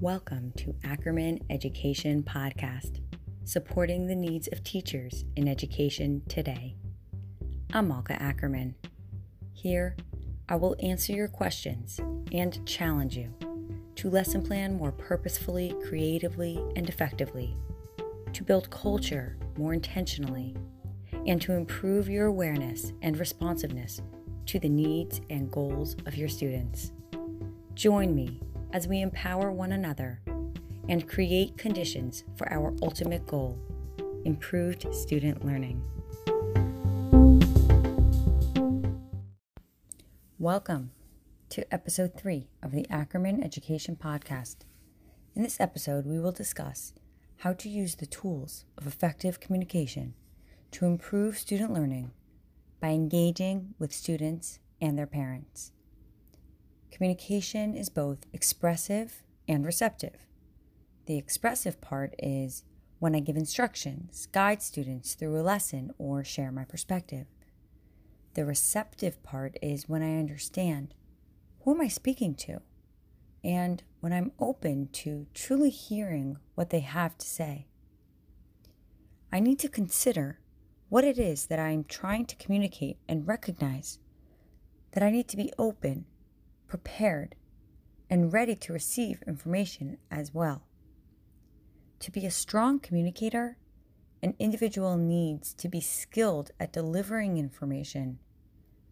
Welcome to Ackerman Education Podcast, supporting the needs of teachers in education today. I'm Malka Ackerman. Here, I will answer your questions and challenge you to lesson plan more purposefully, creatively, and effectively, to build culture more intentionally, and to improve your awareness and responsiveness to the needs and goals of your students. Join me as we empower one another and create conditions for our ultimate goal improved student learning. Welcome to episode three of the Ackerman Education Podcast. In this episode, we will discuss how to use the tools of effective communication to improve student learning by engaging with students and their parents. Communication is both expressive and receptive. The expressive part is when I give instructions, guide students through a lesson, or share my perspective. The receptive part is when I understand who am I speaking to and when I'm open to truly hearing what they have to say. I need to consider what it is that I'm trying to communicate and recognize that I need to be open prepared, and ready to receive information as well. To be a strong communicator, an individual needs to be skilled at delivering information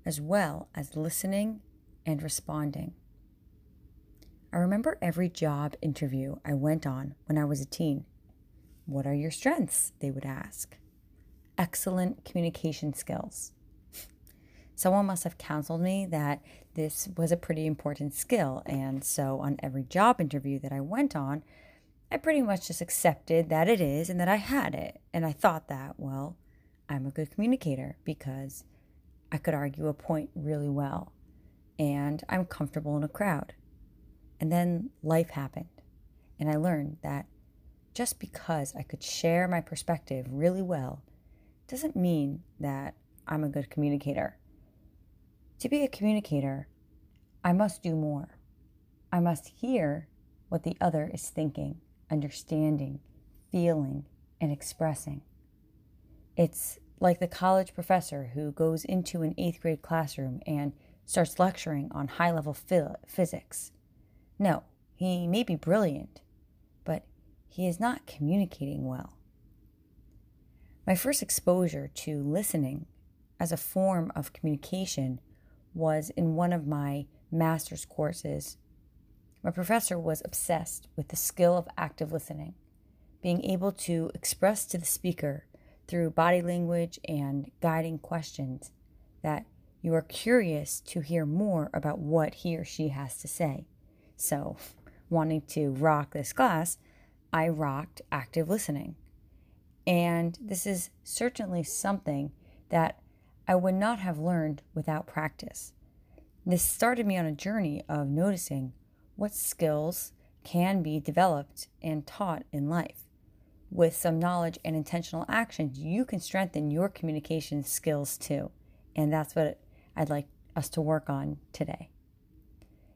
as well as listening and responding. I remember every job interview I went on when I was a teen. What are your strengths? They would ask. Excellent communication skills. Someone must have counseled me that this was a pretty important skill. And so on every job interview that I went on, I pretty much just accepted that it is and that I had it. And I thought that, well, I'm a good communicator because I could argue a point really well and I'm comfortable in a crowd. And then life happened. And I learned that just because I could share my perspective really well doesn't mean that I'm a good communicator. To be a communicator, I must do more. I must hear what the other is thinking, understanding, feeling, and expressing. It's like the college professor who goes into an eighth grade classroom and starts lecturing on high level physics. No, he may be brilliant, but he is not communicating well. My first exposure to listening as a form of communication was in one of my master's courses. My professor was obsessed with the skill of active listening, being able to express to the speaker through body language and guiding questions that you are curious to hear more about what he or she has to say. So, wanting to rock this class, I rocked active listening. And this is certainly something that I would not have learned without practice. This started me on a journey of noticing what skills can be developed and taught in life. With some knowledge and intentional actions, you can strengthen your communication skills too. And that's what I'd like us to work on today.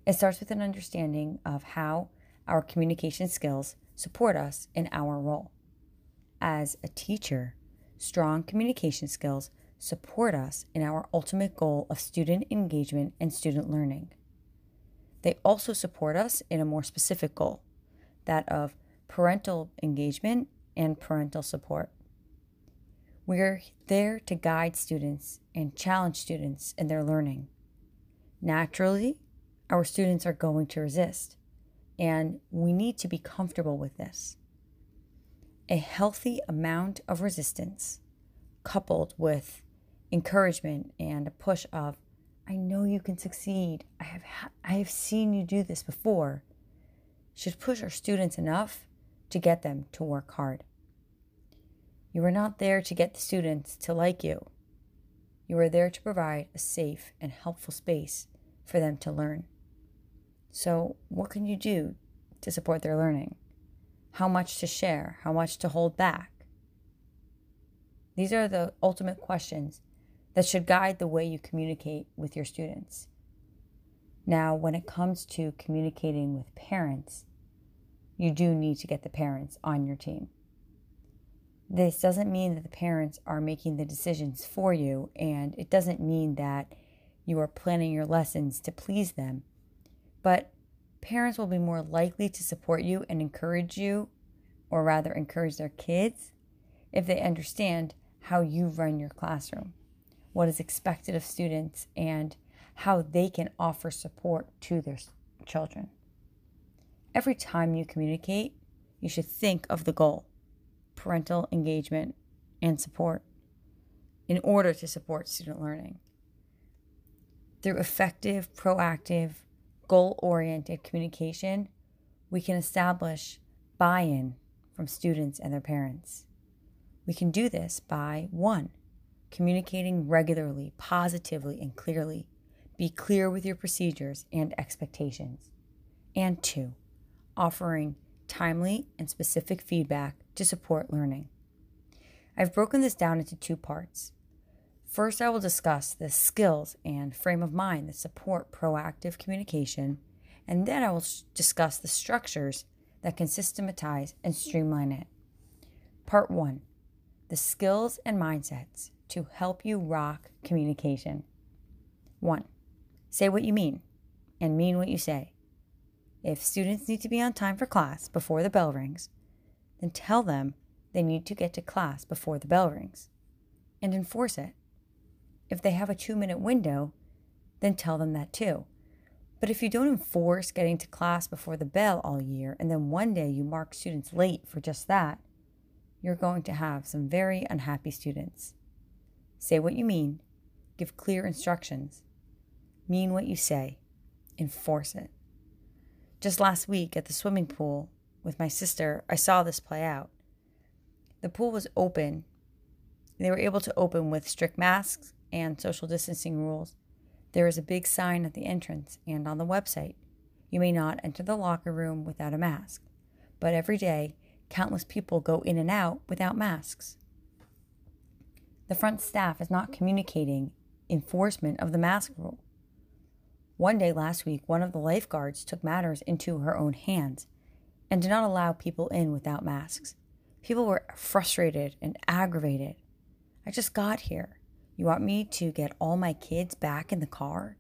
It starts with an understanding of how our communication skills support us in our role. As a teacher, strong communication skills support us in our ultimate goal of student engagement and student learning. They also support us in a more specific goal, that of parental engagement and parental support. We're there to guide students and challenge students in their learning. Naturally, our students are going to resist, and we need to be comfortable with this. A healthy amount of resistance, coupled with encouragement and a push of, I know you can succeed. I have, ha- I have seen you do this before, should push our students enough to get them to work hard. You are not there to get the students to like you. You are there to provide a safe and helpful space for them to learn. So, what can you do to support their learning? How much to share? How much to hold back? These are the ultimate questions that should guide the way you communicate with your students. Now, when it comes to communicating with parents, you do need to get the parents on your team. This doesn't mean that the parents are making the decisions for you, and it doesn't mean that you are planning your lessons to please them. But parents will be more likely to support you and encourage you, or rather, encourage their kids, if they understand how you run your classroom, what is expected of students, and how they can offer support to their children. Every time you communicate, you should think of the goal parental engagement and support in order to support student learning. Through effective, proactive, goal oriented communication, we can establish buy in from students and their parents. We can do this by one, communicating regularly, positively, and clearly. Be clear with your procedures and expectations. And two, offering timely and specific feedback to support learning. I've broken this down into two parts. First, I will discuss the skills and frame of mind that support proactive communication, and then I will discuss the structures that can systematize and streamline it. Part 1 The skills and mindsets to help you rock communication. 1. Say what you mean and mean what you say. If students need to be on time for class before the bell rings, then tell them they need to get to class before the bell rings and enforce it. If they have a two minute window, then tell them that too. But if you don't enforce getting to class before the bell all year and then one day you mark students late for just that, you're going to have some very unhappy students. Say what you mean, give clear instructions, mean what you say, enforce it. Just last week at the swimming pool with my sister, I saw this play out. The pool was open. They were able to open with strict masks and social distancing rules. There is a big sign at the entrance and on the website. You may not enter the locker room without a mask, but every day, countless people go in and out without masks. The front staff is not communicating enforcement of the mask rule. One day last week, one of the lifeguards took matters into her own hands and did not allow people in without masks. People were frustrated and aggravated. I just got here. You want me to get all my kids back in the car?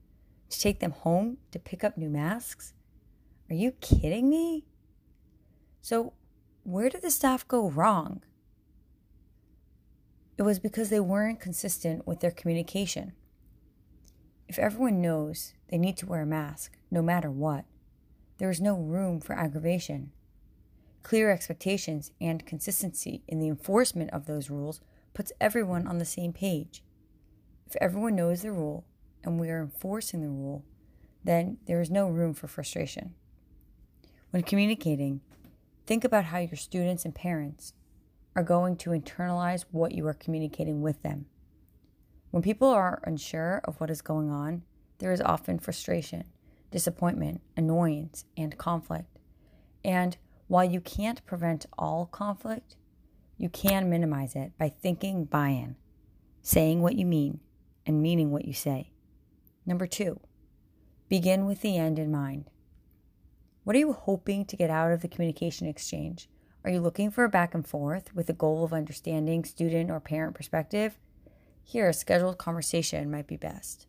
To take them home to pick up new masks? Are you kidding me? So, where did the staff go wrong? It was because they weren't consistent with their communication. If everyone knows they need to wear a mask, no matter what, there is no room for aggravation. Clear expectations and consistency in the enforcement of those rules puts everyone on the same page. If everyone knows the rule and we are enforcing the rule, then there is no room for frustration. When communicating, think about how your students and parents are going to internalize what you are communicating with them. When people are unsure of what is going on, there is often frustration, disappointment, annoyance, and conflict. And while you can't prevent all conflict, you can minimize it by thinking buy in, saying what you mean, and meaning what you say. Number two, begin with the end in mind. What are you hoping to get out of the communication exchange? Are you looking for a back and forth with the goal of understanding student or parent perspective? Here, a scheduled conversation might be best.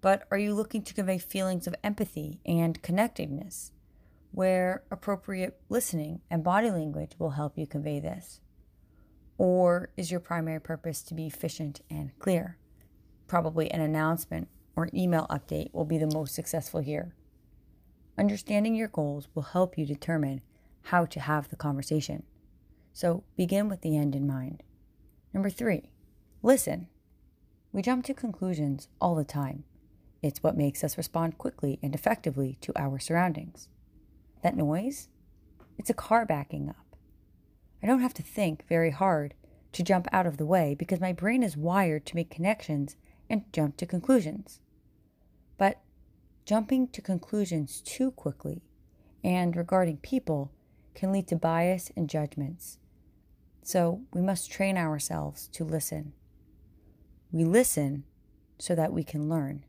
But are you looking to convey feelings of empathy and connectedness, where appropriate listening and body language will help you convey this? Or is your primary purpose to be efficient and clear? Probably an announcement or email update will be the most successful here. Understanding your goals will help you determine how to have the conversation. So begin with the end in mind. Number three, listen. We jump to conclusions all the time. It's what makes us respond quickly and effectively to our surroundings. That noise? It's a car backing up. I don't have to think very hard to jump out of the way because my brain is wired to make connections and jump to conclusions. But jumping to conclusions too quickly and regarding people can lead to bias and judgments. So we must train ourselves to listen. We listen so that we can learn,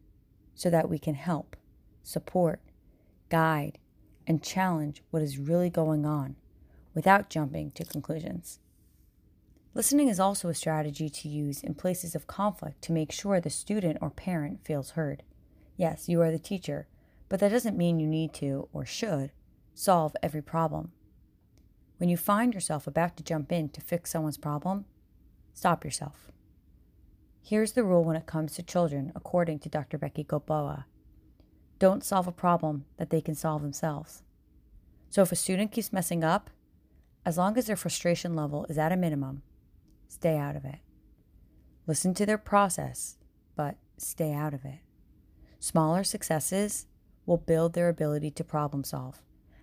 so that we can help, support, guide, and challenge what is really going on without jumping to conclusions. Listening is also a strategy to use in places of conflict to make sure the student or parent feels heard. Yes, you are the teacher, but that doesn't mean you need to or should solve every problem. When you find yourself about to jump in to fix someone's problem, stop yourself. Here's the rule when it comes to children, according to Dr. Becky Gilboa don't solve a problem that they can solve themselves. So if a student keeps messing up, as long as their frustration level is at a minimum, stay out of it. Listen to their process, but stay out of it. Smaller successes will build their ability to problem solve,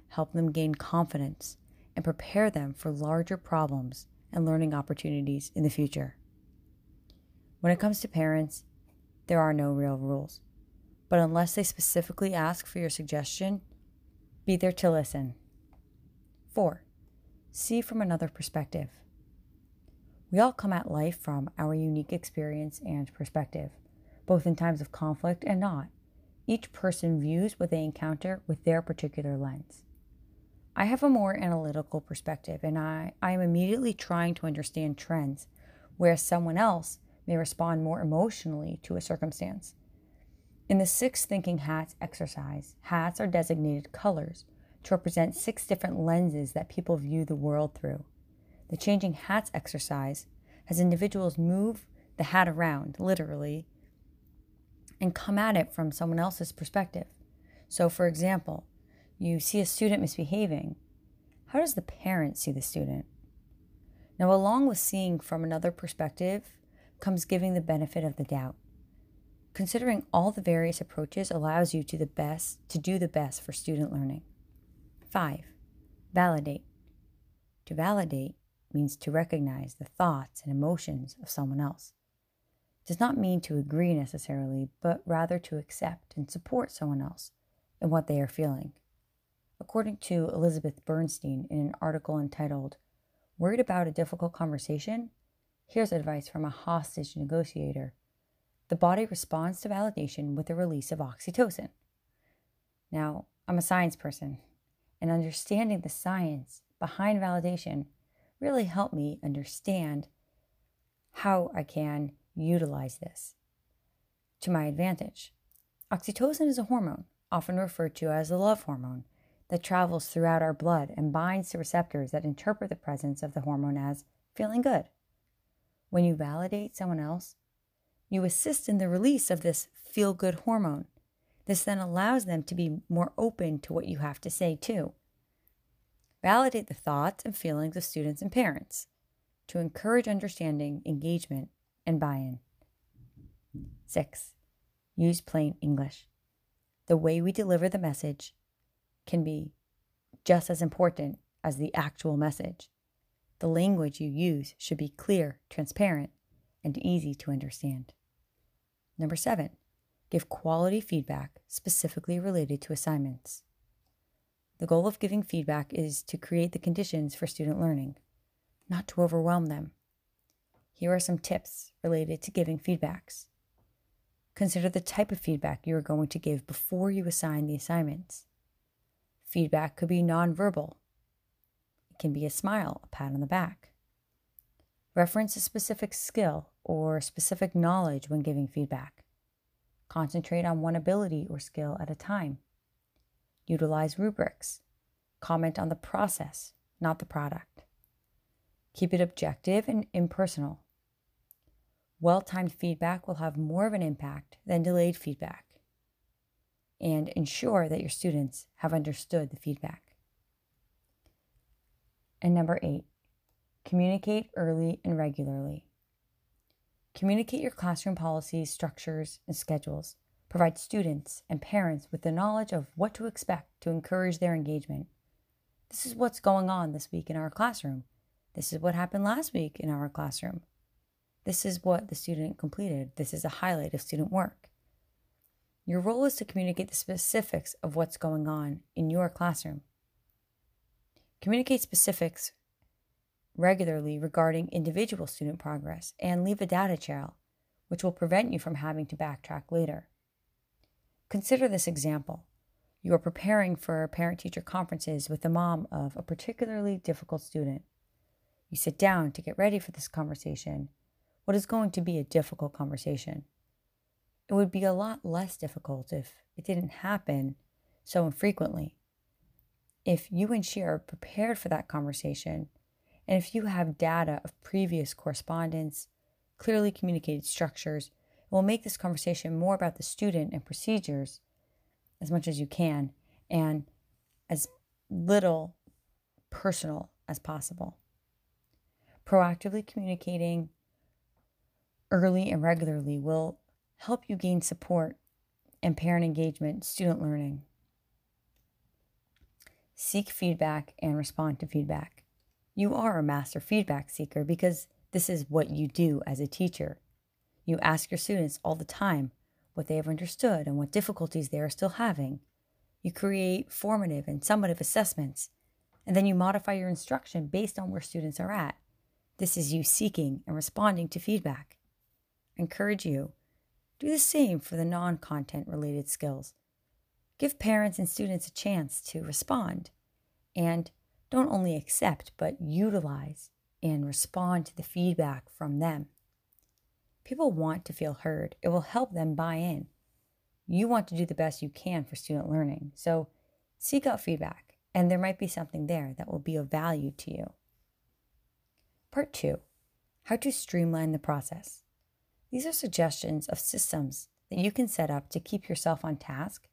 help them gain confidence, and prepare them for larger problems and learning opportunities in the future. When it comes to parents, there are no real rules, but unless they specifically ask for your suggestion, be there to listen. 4. See from another perspective. We all come at life from our unique experience and perspective, both in times of conflict and not. Each person views what they encounter with their particular lens. I have a more analytical perspective, and I, I am immediately trying to understand trends, whereas someone else may respond more emotionally to a circumstance. In the six thinking hats exercise, hats are designated colors to represent six different lenses that people view the world through. The changing hats exercise has individuals move the hat around, literally, and come at it from someone else's perspective. So, for example, you see a student misbehaving. How does the parent see the student? Now, along with seeing from another perspective comes giving the benefit of the doubt. Considering all the various approaches allows you to the best to do the best for student learning. 5. Validate. To validate means to recognize the thoughts and emotions of someone else. It does not mean to agree necessarily, but rather to accept and support someone else in what they are feeling. According to Elizabeth Bernstein in an article entitled Worried About a Difficult Conversation? Here's advice from a hostage negotiator. The body responds to validation with the release of oxytocin. Now, I'm a science person, and understanding the science behind validation really helped me understand how I can utilize this to my advantage. Oxytocin is a hormone, often referred to as the love hormone, that travels throughout our blood and binds to receptors that interpret the presence of the hormone as feeling good. When you validate someone else, you assist in the release of this feel good hormone this then allows them to be more open to what you have to say, too. Validate the thoughts and feelings of students and parents to encourage understanding, engagement, and buy in. 6. Use plain English. The way we deliver the message can be just as important as the actual message. The language you use should be clear, transparent, and easy to understand. Number seven, Give quality feedback specifically related to assignments. The goal of giving feedback is to create the conditions for student learning, not to overwhelm them. Here are some tips related to giving feedbacks. Consider the type of feedback you are going to give before you assign the assignments. Feedback could be nonverbal. It can be a smile, a pat on the back. Reference a specific skill or specific knowledge when giving feedback. Concentrate on one ability or skill at a time. Utilize rubrics. Comment on the process, not the product. Keep it objective and impersonal. Well timed feedback will have more of an impact than delayed feedback. And ensure that your students have understood the feedback. And number eight, communicate early and regularly. Communicate your classroom policies, structures, and schedules. Provide students and parents with the knowledge of what to expect to encourage their engagement. This is what's going on this week in our classroom. This is what happened last week in our classroom. This is what the student completed. This is a highlight of student work. Your role is to communicate the specifics of what's going on in your classroom. Communicate specifics regularly regarding individual student progress and leave a data trail, which will prevent you from having to backtrack later. Consider this example. You are preparing for parent teacher conferences with the mom of a particularly difficult student. You sit down to get ready for this conversation, what is going to be a difficult conversation. It would be a lot less difficult if it didn't happen so infrequently. If you and she are prepared for that conversation, and if you have data of previous correspondence, clearly communicated structures, it will make this conversation more about the student and procedures as much as you can and as little personal as possible. Proactively communicating early and regularly will help you gain support and parent engagement, student learning. Seek feedback and respond to feedback. You are a master feedback seeker because this is what you do as a teacher. You ask your students all the time what they have understood and what difficulties they are still having. You create formative and summative assessments, and then you modify your instruction based on where students are at. This is you seeking and responding to feedback. I encourage you do the same for the non content related skills. Give parents and students a chance to respond and don't only accept, but utilize and respond to the feedback from them. People want to feel heard, it will help them buy in. You want to do the best you can for student learning, so seek out feedback, and there might be something there that will be of value to you. Part two how to streamline the process. These are suggestions of systems that you can set up to keep yourself on task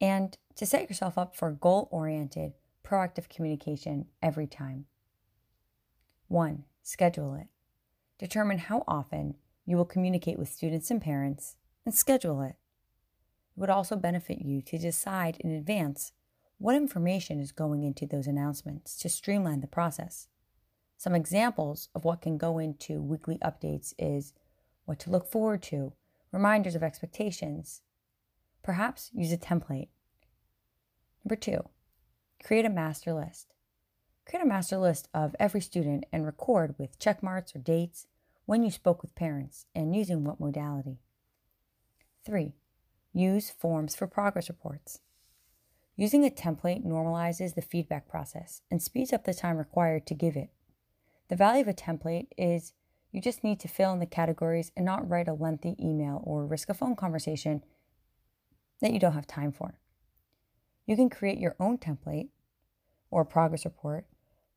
and to set yourself up for goal oriented, proactive communication every time. One, schedule it. Determine how often you will communicate with students and parents and schedule it. It would also benefit you to decide in advance what information is going into those announcements to streamline the process. Some examples of what can go into weekly updates is what to look forward to, reminders of expectations. Perhaps use a template. Number two, create a master list. Create a master list of every student and record with check marks or dates when you spoke with parents and using what modality. Three, use forms for progress reports. Using a template normalizes the feedback process and speeds up the time required to give it. The value of a template is you just need to fill in the categories and not write a lengthy email or risk a phone conversation that you don't have time for. You can create your own template or progress report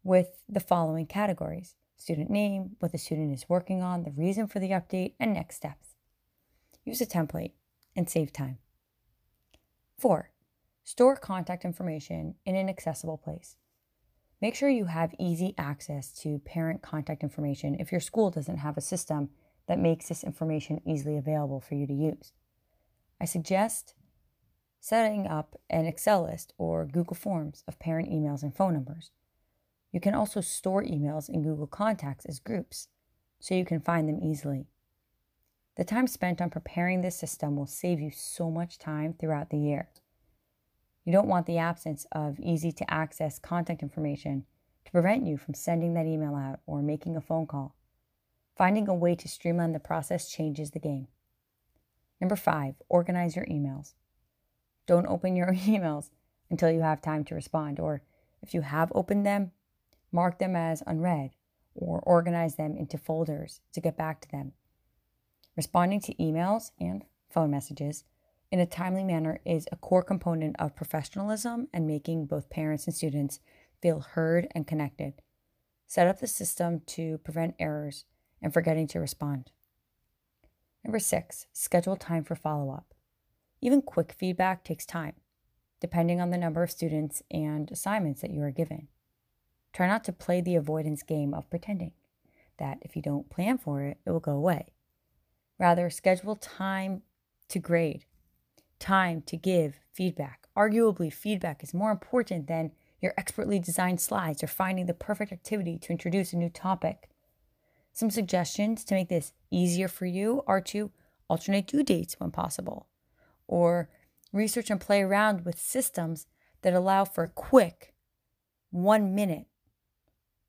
with the following categories student name, what the student is working on, the reason for the update, and next steps. Use a template and save time. Four, store contact information in an accessible place. Make sure you have easy access to parent contact information if your school doesn't have a system that makes this information easily available for you to use. I suggest setting up an Excel list or Google Forms of parent emails and phone numbers. You can also store emails in Google Contacts as groups so you can find them easily. The time spent on preparing this system will save you so much time throughout the year. You don't want the absence of easy to access contact information to prevent you from sending that email out or making a phone call. Finding a way to streamline the process changes the game. Number five, organize your emails. Don't open your emails until you have time to respond, or if you have opened them, mark them as unread or organize them into folders to get back to them. Responding to emails and phone messages in a timely manner is a core component of professionalism and making both parents and students feel heard and connected. Set up the system to prevent errors and forgetting to respond. Number six, schedule time for follow up. Even quick feedback takes time, depending on the number of students and assignments that you are given. Try not to play the avoidance game of pretending that if you don't plan for it, it will go away. Rather, schedule time to grade time to give feedback. Arguably, feedback is more important than your expertly designed slides or finding the perfect activity to introduce a new topic. Some suggestions to make this easier for you are to alternate due dates when possible, or research and play around with systems that allow for quick, one minute,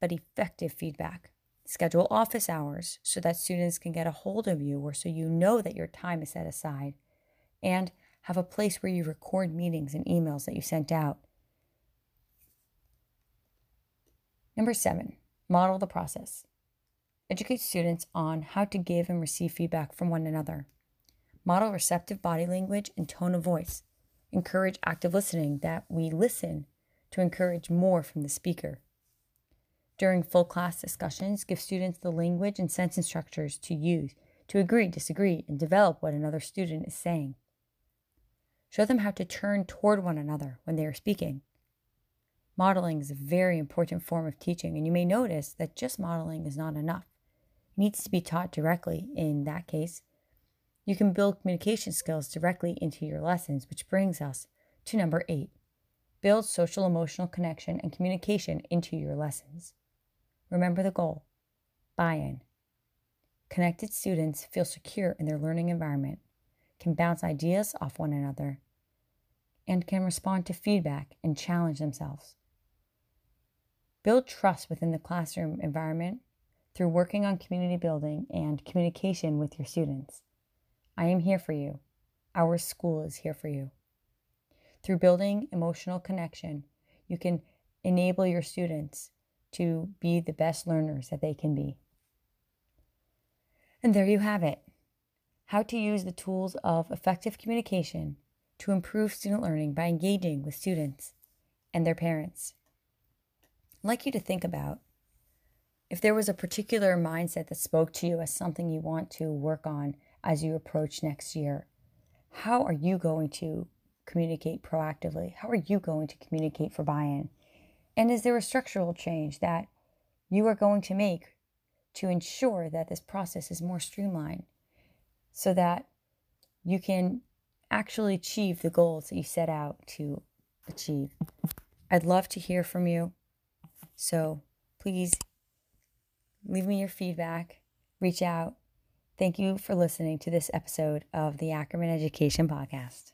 but effective feedback. Schedule office hours so that students can get a hold of you or so you know that your time is set aside. And Have a place where you record meetings and emails that you sent out. Number seven, model the process. Educate students on how to give and receive feedback from one another. Model receptive body language and tone of voice. Encourage active listening that we listen to encourage more from the speaker. During full class discussions, give students the language and sentence structures to use to agree, disagree, and develop what another student is saying. Show them how to turn toward one another when they are speaking. Modeling is a very important form of teaching, and you may notice that just modeling is not enough. It needs to be taught directly. In that case, you can build communication skills directly into your lessons, which brings us to number eight build social emotional connection and communication into your lessons. Remember the goal buy in. Connected students feel secure in their learning environment, can bounce ideas off one another, and can respond to feedback and challenge themselves. Build trust within the classroom environment through working on community building and communication with your students. I am here for you. Our school is here for you. Through building emotional connection, you can enable your students to be the best learners that they can be. And there you have it how to use the tools of effective communication to improve student learning by engaging with students and their parents. I'd like you to think about if there was a particular mindset that spoke to you as something you want to work on as you approach next year, how are you going to communicate proactively? How are you going to communicate for buy in? And is there a structural change that you are going to make to ensure that this process is more streamlined so that you can actually achieve the goals that you set out to achieve. I'd love to hear from you. So please leave me your feedback, reach out. Thank you for listening to this episode of the Ackerman Education Podcast.